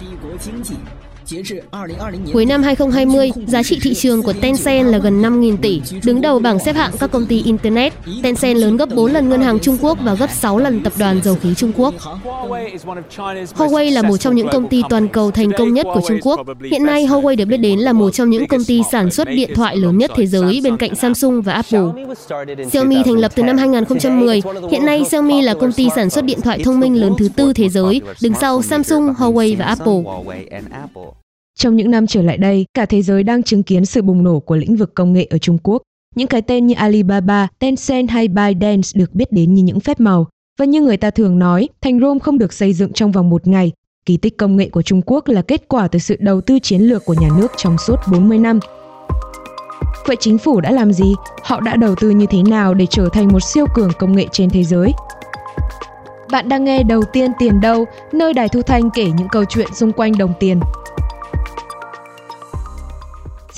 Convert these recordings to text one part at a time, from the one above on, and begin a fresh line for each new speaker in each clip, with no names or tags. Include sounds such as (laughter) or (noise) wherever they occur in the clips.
帝国经济。Cuối năm 2020, giá trị thị trường của Tencent là gần 5.000 tỷ, đứng đầu bảng xếp hạng các công ty Internet. Tencent lớn gấp 4 lần ngân hàng Trung Quốc và gấp 6 lần tập đoàn dầu khí Trung Quốc. Huawei là một trong những công ty toàn cầu thành công nhất của Trung Quốc. Hiện nay, Huawei được biết đến là một trong những công ty sản xuất điện thoại lớn nhất thế giới bên cạnh Samsung và Apple. Xiaomi thành lập từ năm 2010. Hiện nay, Xiaomi là công ty sản xuất điện thoại thông minh lớn thứ tư thế giới, đứng sau Samsung, Huawei và Apple.
Trong những năm trở lại đây, cả thế giới đang chứng kiến sự bùng nổ của lĩnh vực công nghệ ở Trung Quốc. Những cái tên như Alibaba, Tencent hay ByteDance được biết đến như những phép màu. Và như người ta thường nói, thành Rome không được xây dựng trong vòng một ngày. Kỳ tích công nghệ của Trung Quốc là kết quả từ sự đầu tư chiến lược của nhà nước trong suốt 40 năm. Vậy chính phủ đã làm gì? Họ đã đầu tư như thế nào để trở thành một siêu cường công nghệ trên thế giới? Bạn đang nghe Đầu tiên tiền đâu, nơi Đài Thu Thanh kể những câu chuyện xung quanh đồng tiền.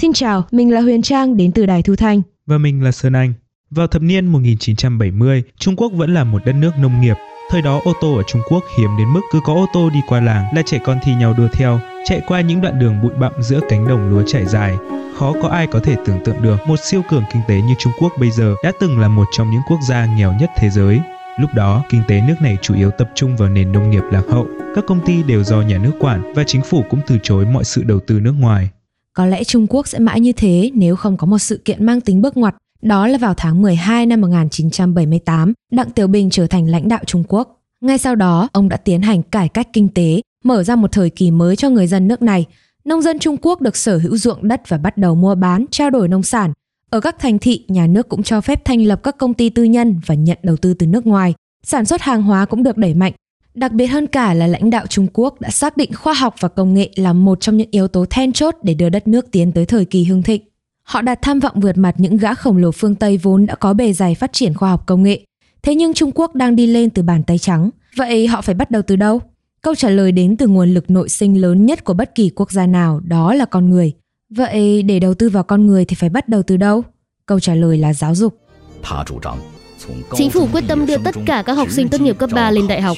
Xin chào, mình là Huyền Trang đến từ Đài Thu Thanh.
Và mình là Sơn Anh. Vào thập niên 1970, Trung Quốc vẫn là một đất nước nông nghiệp. Thời đó ô tô ở Trung Quốc hiếm đến mức cứ có ô tô đi qua làng là trẻ con thi nhau đua theo, chạy qua những đoạn đường bụi bặm giữa cánh đồng lúa trải dài. Khó có ai có thể tưởng tượng được một siêu cường kinh tế như Trung Quốc bây giờ đã từng là một trong những quốc gia nghèo nhất thế giới. Lúc đó, kinh tế nước này chủ yếu tập trung vào nền nông nghiệp lạc hậu. Các công ty đều do nhà nước quản và chính phủ cũng từ chối mọi sự đầu tư nước ngoài.
Có lẽ Trung Quốc sẽ mãi như thế nếu không có một sự kiện mang tính bước ngoặt. Đó là vào tháng 12 năm 1978, Đặng Tiểu Bình trở thành lãnh đạo Trung Quốc. Ngay sau đó, ông đã tiến hành cải cách kinh tế, mở ra một thời kỳ mới cho người dân nước này. Nông dân Trung Quốc được sở hữu ruộng đất và bắt đầu mua bán, trao đổi nông sản. Ở các thành thị, nhà nước cũng cho phép thành lập các công ty tư nhân và nhận đầu tư từ nước ngoài. Sản xuất hàng hóa cũng được đẩy mạnh, Đặc biệt hơn cả là lãnh đạo Trung Quốc đã xác định khoa học và công nghệ là một trong những yếu tố then chốt để đưa đất nước tiến tới thời kỳ hưng thịnh. Họ đặt tham vọng vượt mặt những gã khổng lồ phương Tây vốn đã có bề dày phát triển khoa học công nghệ. Thế nhưng Trung Quốc đang đi lên từ bàn tay trắng. Vậy họ phải bắt đầu từ đâu? Câu trả lời đến từ nguồn lực nội sinh lớn nhất của bất kỳ quốc gia nào, đó là con người. Vậy để đầu tư vào con người thì phải bắt đầu từ đâu? Câu trả lời là giáo dục.
Chính phủ quyết tâm đưa tất cả các học sinh tốt nghiệp cấp 3 lên đại học.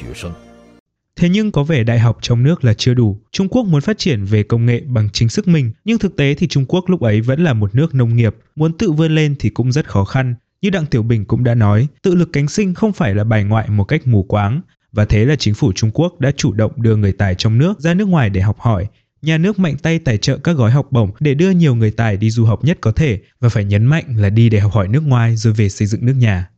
Thế nhưng có vẻ đại học trong nước là chưa đủ. Trung Quốc muốn phát triển về công nghệ bằng chính sức mình, nhưng thực tế thì Trung Quốc lúc ấy vẫn là một nước nông nghiệp, muốn tự vươn lên thì cũng rất khó khăn. Như Đặng Tiểu Bình cũng đã nói, tự lực cánh sinh không phải là bài ngoại một cách mù quáng, và thế là chính phủ Trung Quốc đã chủ động đưa người tài trong nước ra nước ngoài để học hỏi. Nhà nước mạnh tay tài trợ các gói học bổng để đưa nhiều người tài đi du học nhất có thể và phải nhấn mạnh là đi để học hỏi nước ngoài rồi về xây dựng nước nhà.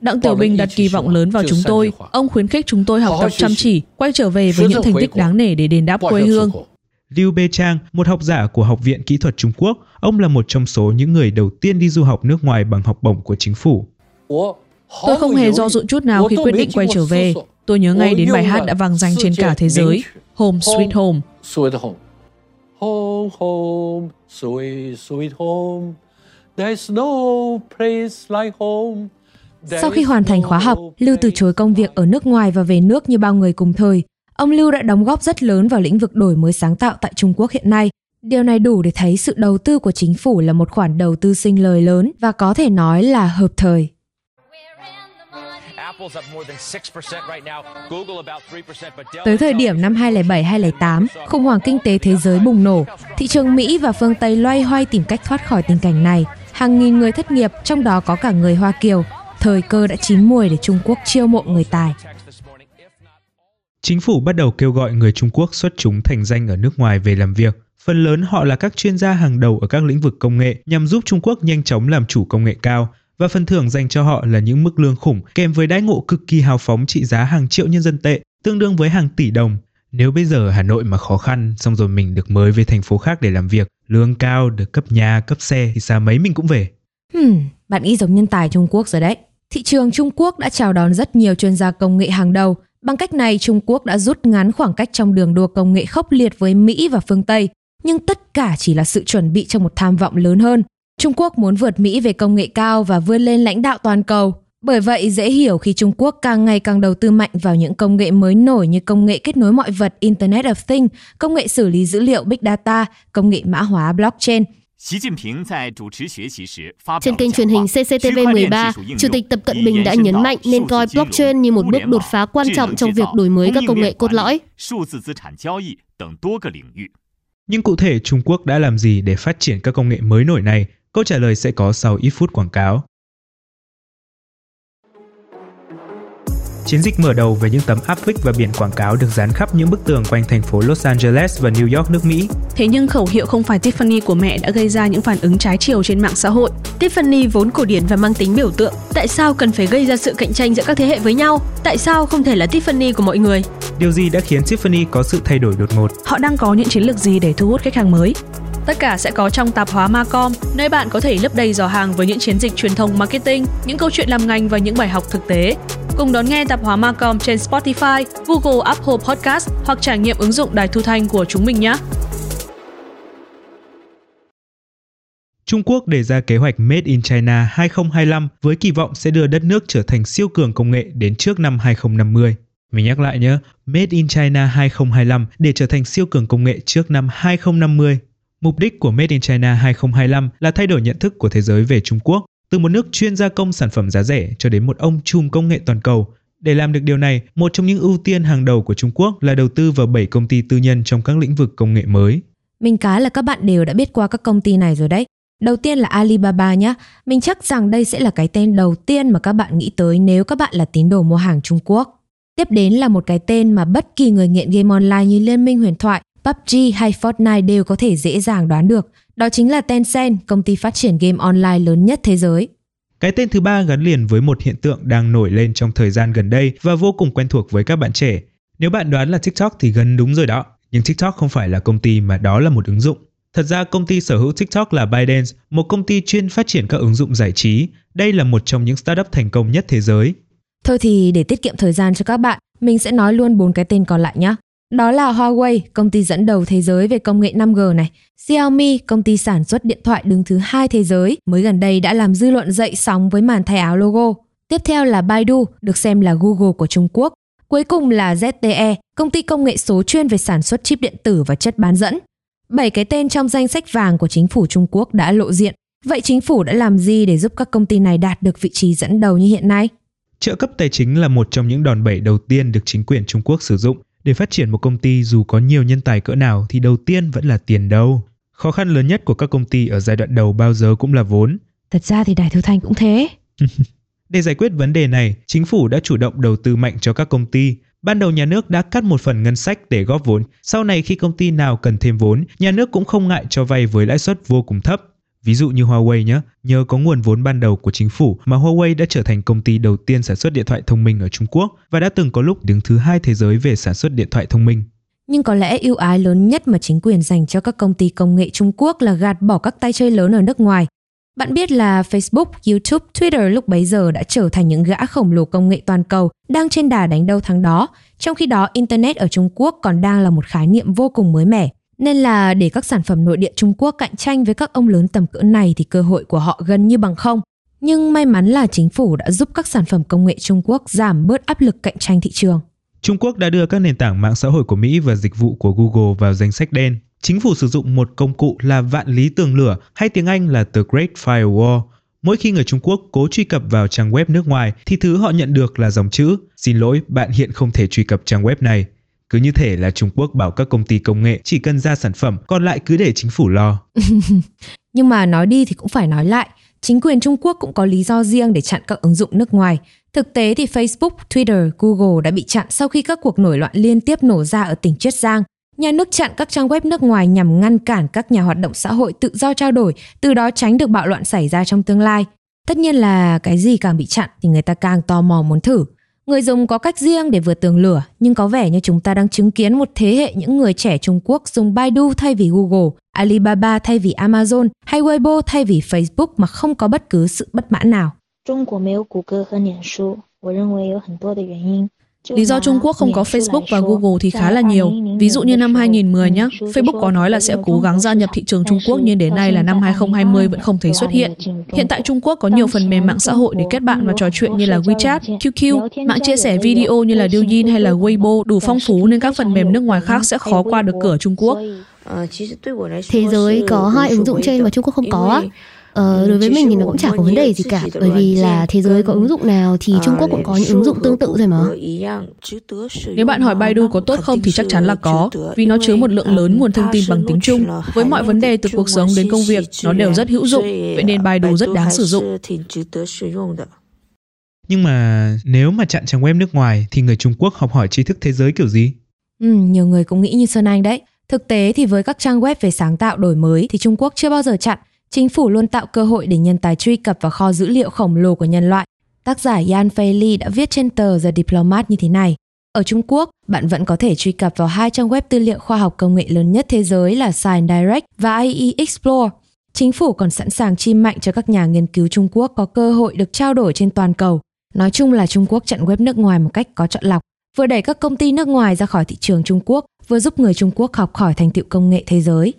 Đặng Tiểu Bình đặt kỳ vọng lớn vào chúng tôi. Ông khuyến khích chúng tôi học tập chăm chỉ, quay trở về với những thành tích đáng nể để đền đáp quê hương.
Liu Beichang, một học giả của Học viện Kỹ thuật Trung Quốc, ông là một trong số những người đầu tiên đi du học nước ngoài bằng học bổng của chính phủ.
Tôi không hề do dự chút nào khi quyết định quay trở về. Tôi nhớ ngay đến bài hát đã vang danh trên cả thế giới, Home Sweet Home.
Home, home, sweet, sweet home.
Sau khi hoàn thành khóa học, Lưu từ chối công việc ở nước ngoài và về nước như bao người cùng thời. Ông Lưu đã đóng góp rất lớn vào lĩnh vực đổi mới sáng tạo tại Trung Quốc hiện nay. Điều này đủ để thấy sự đầu tư của chính phủ là một khoản đầu tư sinh lời lớn và có thể nói là hợp thời. Tới thời điểm năm 2007-2008, khủng hoảng kinh tế thế giới bùng nổ. Thị trường Mỹ và phương Tây loay hoay tìm cách thoát khỏi tình cảnh này. Hàng nghìn người thất nghiệp, trong đó có cả người Hoa Kiều. Thời cơ đã chín mùi để Trung Quốc chiêu mộ người tài.
Chính phủ bắt đầu kêu gọi người Trung Quốc xuất chúng thành danh ở nước ngoài về làm việc. Phần lớn họ là các chuyên gia hàng đầu ở các lĩnh vực công nghệ nhằm giúp Trung Quốc nhanh chóng làm chủ công nghệ cao, và phần thưởng dành cho họ là những mức lương khủng kèm với đãi ngộ cực kỳ hào phóng trị giá hàng triệu nhân dân tệ, tương đương với hàng tỷ đồng. Nếu bây giờ Hà Nội mà khó khăn, xong rồi mình được mới về thành phố khác để làm việc, lương cao, được cấp nhà, cấp xe thì xa mấy mình cũng về.
Hmm, bạn nghĩ giống nhân tài Trung Quốc rồi đấy. Thị trường Trung Quốc đã chào đón rất nhiều chuyên gia công nghệ hàng đầu. Bằng cách này, Trung Quốc đã rút ngắn khoảng cách trong đường đua công nghệ khốc liệt với Mỹ và phương Tây. Nhưng tất cả chỉ là sự chuẩn bị cho một tham vọng lớn hơn. Trung Quốc muốn vượt Mỹ về công nghệ cao và vươn lên lãnh đạo toàn cầu. Bởi vậy dễ hiểu khi Trung Quốc càng ngày càng đầu tư mạnh vào những công nghệ mới nổi như công nghệ kết nối mọi vật Internet of Things, công nghệ xử lý dữ liệu Big Data, công nghệ mã hóa blockchain.
Trên kênh truyền hình CCTV 13, Chủ tịch Tập Cận Bình đã nhấn mạnh nên coi blockchain như một bước đột phá quan trọng trong việc đổi mới các công nghệ cốt lõi.
Nhưng cụ thể Trung Quốc đã làm gì để phát triển các công nghệ mới nổi này? Câu trả lời sẽ có sau ít phút quảng cáo. Chiến dịch mở đầu với những tấm áp phích và biển quảng cáo được dán khắp những bức tường quanh thành phố Los Angeles và New York nước Mỹ.
Thế nhưng khẩu hiệu không phải Tiffany của mẹ đã gây ra những phản ứng trái chiều trên mạng xã hội.
Tiffany vốn cổ điển và mang tính biểu tượng, tại sao cần phải gây ra sự cạnh tranh giữa các thế hệ với nhau? Tại sao không thể là Tiffany của mọi người?
Điều gì đã khiến Tiffany có sự thay đổi đột ngột?
Họ đang có những chiến lược gì để thu hút khách hàng mới? Tất cả sẽ có trong tạp hóa Macom, nơi bạn có thể lấp đầy giỏ hàng với những chiến dịch truyền thông marketing, những câu chuyện làm ngành và những bài học thực tế. Cùng đón nghe tạp hóa Macom trên Spotify, Google Apple Podcast hoặc trải nghiệm ứng dụng đài thu thanh của chúng mình nhé.
Trung Quốc đề ra kế hoạch Made in China 2025 với kỳ vọng sẽ đưa đất nước trở thành siêu cường công nghệ đến trước năm 2050. Mình nhắc lại nhé, Made in China 2025 để trở thành siêu cường công nghệ trước năm 2050. Mục đích của Made in China 2025 là thay đổi nhận thức của thế giới về Trung Quốc, từ một nước chuyên gia công sản phẩm giá rẻ cho đến một ông trùm công nghệ toàn cầu. Để làm được điều này, một trong những ưu tiên hàng đầu của Trung Quốc là đầu tư vào 7 công ty tư nhân trong các lĩnh vực công nghệ mới.
Mình cá là các bạn đều đã biết qua các công ty này rồi đấy. Đầu tiên là Alibaba nhé. Mình chắc rằng đây sẽ là cái tên đầu tiên mà các bạn nghĩ tới nếu các bạn là tín đồ mua hàng Trung Quốc. Tiếp đến là một cái tên mà bất kỳ người nghiện game online như Liên minh huyền thoại PUBG hay Fortnite đều có thể dễ dàng đoán được. Đó chính là Tencent, công ty phát triển game online lớn nhất thế giới.
Cái tên thứ ba gắn liền với một hiện tượng đang nổi lên trong thời gian gần đây và vô cùng quen thuộc với các bạn trẻ. Nếu bạn đoán là TikTok thì gần đúng rồi đó, nhưng TikTok không phải là công ty mà đó là một ứng dụng. Thật ra công ty sở hữu TikTok là ByteDance, một công ty chuyên phát triển các ứng dụng giải trí. Đây là một trong những startup thành công nhất thế giới.
Thôi thì để tiết kiệm thời gian cho các bạn, mình sẽ nói luôn bốn cái tên còn lại nhé. Đó là Huawei, công ty dẫn đầu thế giới về công nghệ 5G này. Xiaomi, công ty sản xuất điện thoại đứng thứ hai thế giới, mới gần đây đã làm dư luận dậy sóng với màn thay áo logo. Tiếp theo là Baidu, được xem là Google của Trung Quốc. Cuối cùng là ZTE, công ty công nghệ số chuyên về sản xuất chip điện tử và chất bán dẫn. Bảy cái tên trong danh sách vàng của chính phủ Trung Quốc đã lộ diện. Vậy chính phủ đã làm gì để giúp các công ty này đạt được vị trí dẫn đầu như hiện nay?
Trợ cấp tài chính là một trong những đòn bẩy đầu tiên được chính quyền Trung Quốc sử dụng để phát triển một công ty dù có nhiều nhân tài cỡ nào thì đầu tiên vẫn là tiền đâu. Khó khăn lớn nhất của các công ty ở giai đoạn đầu bao giờ cũng là vốn.
Thật ra thì Đài Thu Thanh cũng thế. (laughs)
để giải quyết vấn đề này, chính phủ đã chủ động đầu tư mạnh cho các công ty. Ban đầu nhà nước đã cắt một phần ngân sách để góp vốn. Sau này khi công ty nào cần thêm vốn, nhà nước cũng không ngại cho vay với lãi suất vô cùng thấp. Ví dụ như Huawei nhé, nhờ có nguồn vốn ban đầu của chính phủ mà Huawei đã trở thành công ty đầu tiên sản xuất điện thoại thông minh ở Trung Quốc và đã từng có lúc đứng thứ hai thế giới về sản xuất điện thoại thông minh.
Nhưng có lẽ ưu ái lớn nhất mà chính quyền dành cho các công ty công nghệ Trung Quốc là gạt bỏ các tay chơi lớn ở nước ngoài. Bạn biết là Facebook, YouTube, Twitter lúc bấy giờ đã trở thành những gã khổng lồ công nghệ toàn cầu đang trên đà đánh đâu thắng đó, trong khi đó Internet ở Trung Quốc còn đang là một khái niệm vô cùng mới mẻ. Nên là để các sản phẩm nội địa Trung Quốc cạnh tranh với các ông lớn tầm cỡ này thì cơ hội của họ gần như bằng không. Nhưng may mắn là chính phủ đã giúp các sản phẩm công nghệ Trung Quốc giảm bớt áp lực cạnh tranh thị trường.
Trung Quốc đã đưa các nền tảng mạng xã hội của Mỹ và dịch vụ của Google vào danh sách đen. Chính phủ sử dụng một công cụ là vạn lý tường lửa hay tiếng Anh là The Great Firewall. Mỗi khi người Trung Quốc cố truy cập vào trang web nước ngoài thì thứ họ nhận được là dòng chữ Xin lỗi, bạn hiện không thể truy cập trang web này. Cứ như thể là Trung Quốc bảo các công ty công nghệ chỉ cần ra sản phẩm, còn lại cứ để chính phủ lo. (laughs)
Nhưng mà nói đi thì cũng phải nói lại, chính quyền Trung Quốc cũng có lý do riêng để chặn các ứng dụng nước ngoài. Thực tế thì Facebook, Twitter, Google đã bị chặn sau khi các cuộc nổi loạn liên tiếp nổ ra ở tỉnh Chiết Giang. Nhà nước chặn các trang web nước ngoài nhằm ngăn cản các nhà hoạt động xã hội tự do trao đổi, từ đó tránh được bạo loạn xảy ra trong tương lai. Tất nhiên là cái gì càng bị chặn thì người ta càng tò mò muốn thử. Người dùng có cách riêng để vượt tường lửa, nhưng có vẻ như chúng ta đang chứng kiến một thế hệ những người trẻ Trung Quốc dùng Baidu thay vì Google, Alibaba thay vì Amazon hay Weibo thay vì Facebook mà không có bất cứ sự bất mãn nào.
Trung Quốc 没有谷歌和脸书，我认为有很多的原因。
Lý do Trung Quốc không có Facebook và Google thì khá là nhiều. Ví dụ như năm 2010 nhé, Facebook có nói là sẽ cố gắng gia nhập thị trường Trung Quốc nhưng đến nay là năm 2020 vẫn không thấy xuất hiện. Hiện tại Trung Quốc có nhiều phần mềm mạng xã hội để kết bạn và trò chuyện như là WeChat, QQ, mạng chia sẻ video như là Douyin hay là Weibo đủ phong phú nên các phần mềm nước ngoài khác sẽ khó qua được cửa Trung Quốc.
Thế giới có hai ứng dụng trên mà Trung Quốc không có á. Ờ, đối với mình thì nó cũng chả có vấn đề gì cả bởi vì là thế giới có ứng dụng nào thì Trung Quốc cũng có những ứng dụng tương tự rồi mà.
Nếu bạn hỏi Baidu có tốt không thì chắc chắn là có, vì nó chứa một lượng lớn nguồn thông tin bằng tiếng Trung. Với mọi vấn đề từ cuộc sống đến công việc, nó đều rất hữu dụng, vậy nên Baidu rất đáng sử dụng.
Nhưng mà nếu mà chặn trang web nước ngoài thì người Trung Quốc học hỏi tri thức thế giới kiểu gì?
Ừ, nhiều người cũng nghĩ như Sơn Anh đấy. Thực tế thì với các trang web về sáng tạo đổi mới thì Trung Quốc chưa bao giờ chặn chính phủ luôn tạo cơ hội để nhân tài truy cập vào kho dữ liệu khổng lồ của nhân loại. Tác giả Yan Fei Li đã viết trên tờ The Diplomat như thế này. Ở Trung Quốc, bạn vẫn có thể truy cập vào hai trang web tư liệu khoa học công nghệ lớn nhất thế giới là ScienceDirect và IE Explore. Chính phủ còn sẵn sàng chi mạnh cho các nhà nghiên cứu Trung Quốc có cơ hội được trao đổi trên toàn cầu. Nói chung là Trung Quốc chặn web nước ngoài một cách có chọn lọc, vừa đẩy các công ty nước ngoài ra khỏi thị trường Trung Quốc, vừa giúp người Trung Quốc học khỏi thành tựu công nghệ thế giới.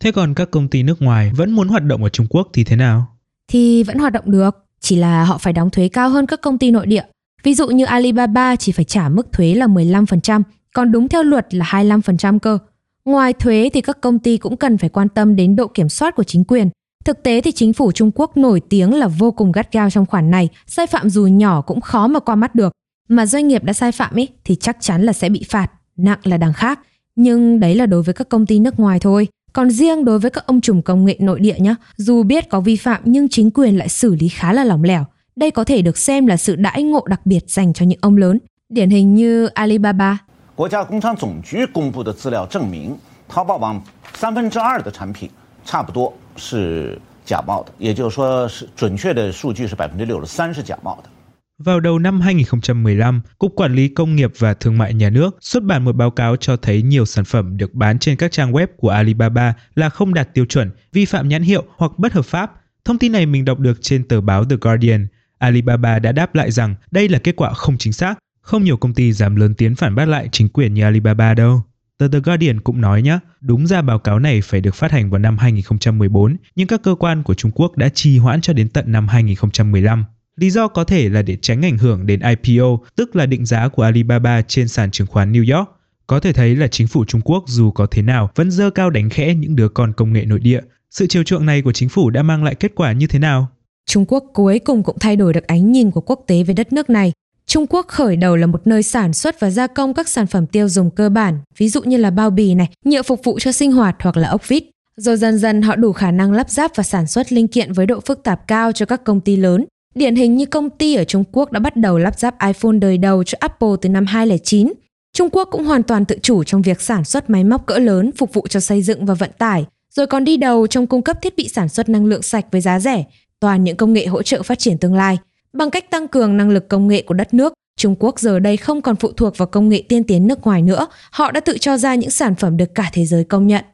Thế còn các công ty nước ngoài vẫn muốn hoạt động ở Trung Quốc thì thế nào?
Thì vẫn hoạt động được, chỉ là họ phải đóng thuế cao hơn các công ty nội địa. Ví dụ như Alibaba chỉ phải trả mức thuế là 15%, còn đúng theo luật là 25% cơ. Ngoài thuế thì các công ty cũng cần phải quan tâm đến độ kiểm soát của chính quyền. Thực tế thì chính phủ Trung Quốc nổi tiếng là vô cùng gắt gao trong khoản này, sai phạm dù nhỏ cũng khó mà qua mắt được. Mà doanh nghiệp đã sai phạm ấy thì chắc chắn là sẽ bị phạt, nặng là đằng khác. Nhưng đấy là đối với các công ty nước ngoài thôi. Còn riêng đối với các ông trùm công nghệ nội địa nhé, dù biết có vi phạm nhưng chính quyền lại xử lý khá là lỏng lẻo. Đây có thể được xem là sự đãi ngộ đặc biệt dành cho những ông lớn, điển hình như Alibaba.
国家工商总局公布的资料证明，淘宝网三分之二的产品差不多是假冒的，也就是说是准确的数据是百分之六十三是假冒的。
Vào đầu năm 2015, Cục Quản lý Công nghiệp và Thương mại Nhà nước xuất bản một báo cáo cho thấy nhiều sản phẩm được bán trên các trang web của Alibaba là không đạt tiêu chuẩn, vi phạm nhãn hiệu hoặc bất hợp pháp. Thông tin này mình đọc được trên tờ báo The Guardian. Alibaba đã đáp lại rằng đây là kết quả không chính xác. Không nhiều công ty dám lớn tiếng phản bác lại chính quyền như Alibaba đâu. Tờ The Guardian cũng nói nhé, đúng ra báo cáo này phải được phát hành vào năm 2014, nhưng các cơ quan của Trung Quốc đã trì hoãn cho đến tận năm 2015. Lý do có thể là để tránh ảnh hưởng đến IPO, tức là định giá của Alibaba trên sàn chứng khoán New York. Có thể thấy là chính phủ Trung Quốc dù có thế nào vẫn dơ cao đánh khẽ những đứa con công nghệ nội địa. Sự chiều chuộng này của chính phủ đã mang lại kết quả như thế nào?
Trung Quốc cuối cùng cũng thay đổi được ánh nhìn của quốc tế về đất nước này. Trung Quốc khởi đầu là một nơi sản xuất và gia công các sản phẩm tiêu dùng cơ bản, ví dụ như là bao bì này, nhựa phục vụ cho sinh hoạt hoặc là ốc vít. Rồi dần dần họ đủ khả năng lắp ráp và sản xuất linh kiện với độ phức tạp cao cho các công ty lớn. Điển hình như công ty ở Trung Quốc đã bắt đầu lắp ráp iPhone đời đầu cho Apple từ năm 2009. Trung Quốc cũng hoàn toàn tự chủ trong việc sản xuất máy móc cỡ lớn phục vụ cho xây dựng và vận tải, rồi còn đi đầu trong cung cấp thiết bị sản xuất năng lượng sạch với giá rẻ, toàn những công nghệ hỗ trợ phát triển tương lai. Bằng cách tăng cường năng lực công nghệ của đất nước, Trung Quốc giờ đây không còn phụ thuộc vào công nghệ tiên tiến nước ngoài nữa, họ đã tự cho ra những sản phẩm được cả thế giới công nhận.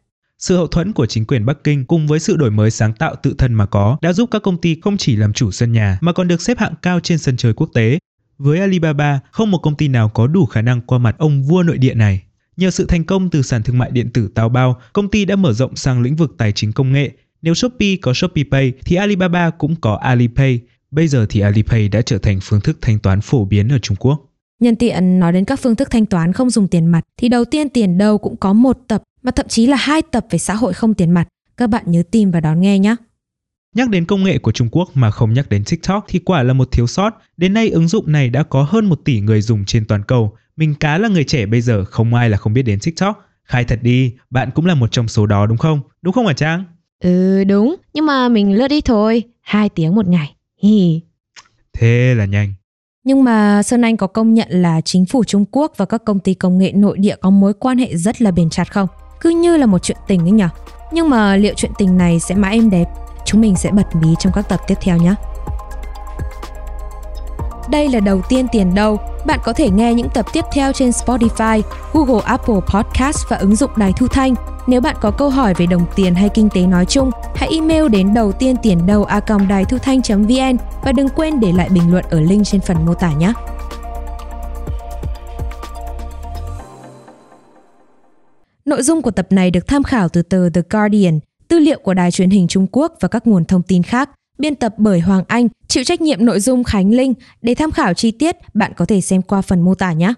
Sự hậu thuẫn của chính quyền Bắc Kinh cùng với sự đổi mới sáng tạo tự thân mà có đã giúp các công ty không chỉ làm chủ sân nhà mà còn được xếp hạng cao trên sân chơi quốc tế. Với Alibaba, không một công ty nào có đủ khả năng qua mặt ông vua nội địa này. Nhờ sự thành công từ sàn thương mại điện tử Taobao, công ty đã mở rộng sang lĩnh vực tài chính công nghệ. Nếu Shopee có Shopee Pay thì Alibaba cũng có Alipay. Bây giờ thì Alipay đã trở thành phương thức thanh toán phổ biến ở Trung Quốc.
Nhân tiện nói đến các phương thức thanh toán không dùng tiền mặt thì đầu tiên tiền đâu cũng có một tập mà thậm chí là hai tập về xã hội không tiền mặt. Các bạn nhớ tìm và đón nghe nhé.
Nhắc đến công nghệ của Trung Quốc mà không nhắc đến TikTok thì quả là một thiếu sót. Đến nay ứng dụng này đã có hơn 1 tỷ người dùng trên toàn cầu. Mình cá là người trẻ bây giờ không ai là không biết đến TikTok. Khai thật đi, bạn cũng là một trong số đó đúng không? Đúng không hả Trang?
Ừ đúng, nhưng mà mình lướt đi thôi. Hai tiếng một ngày. Hi.
Thế là nhanh.
Nhưng mà Sơn Anh có công nhận là chính phủ Trung Quốc và các công ty công nghệ nội địa có mối quan hệ rất là bền chặt không? Cứ như là một chuyện tình ấy nhỉ? Nhưng mà liệu chuyện tình này sẽ mãi êm đẹp? Chúng mình sẽ bật mí trong các tập tiếp theo nhé. Đây là đầu tiên tiền đâu. Bạn có thể nghe những tập tiếp theo trên Spotify, Google Apple Podcast và ứng dụng Đài Thu Thanh. Nếu bạn có câu hỏi về đồng tiền hay kinh tế nói chung, hãy email đến đầu tiên tiền đầu a đài thu thanh vn và đừng quên để lại bình luận ở link trên phần mô tả nhé. Nội dung của tập này được tham khảo từ tờ The Guardian, tư liệu của đài truyền hình Trung Quốc và các nguồn thông tin khác biên tập bởi Hoàng Anh, chịu trách nhiệm nội dung Khánh Linh. Để tham khảo chi tiết, bạn có thể xem qua phần mô tả nhé.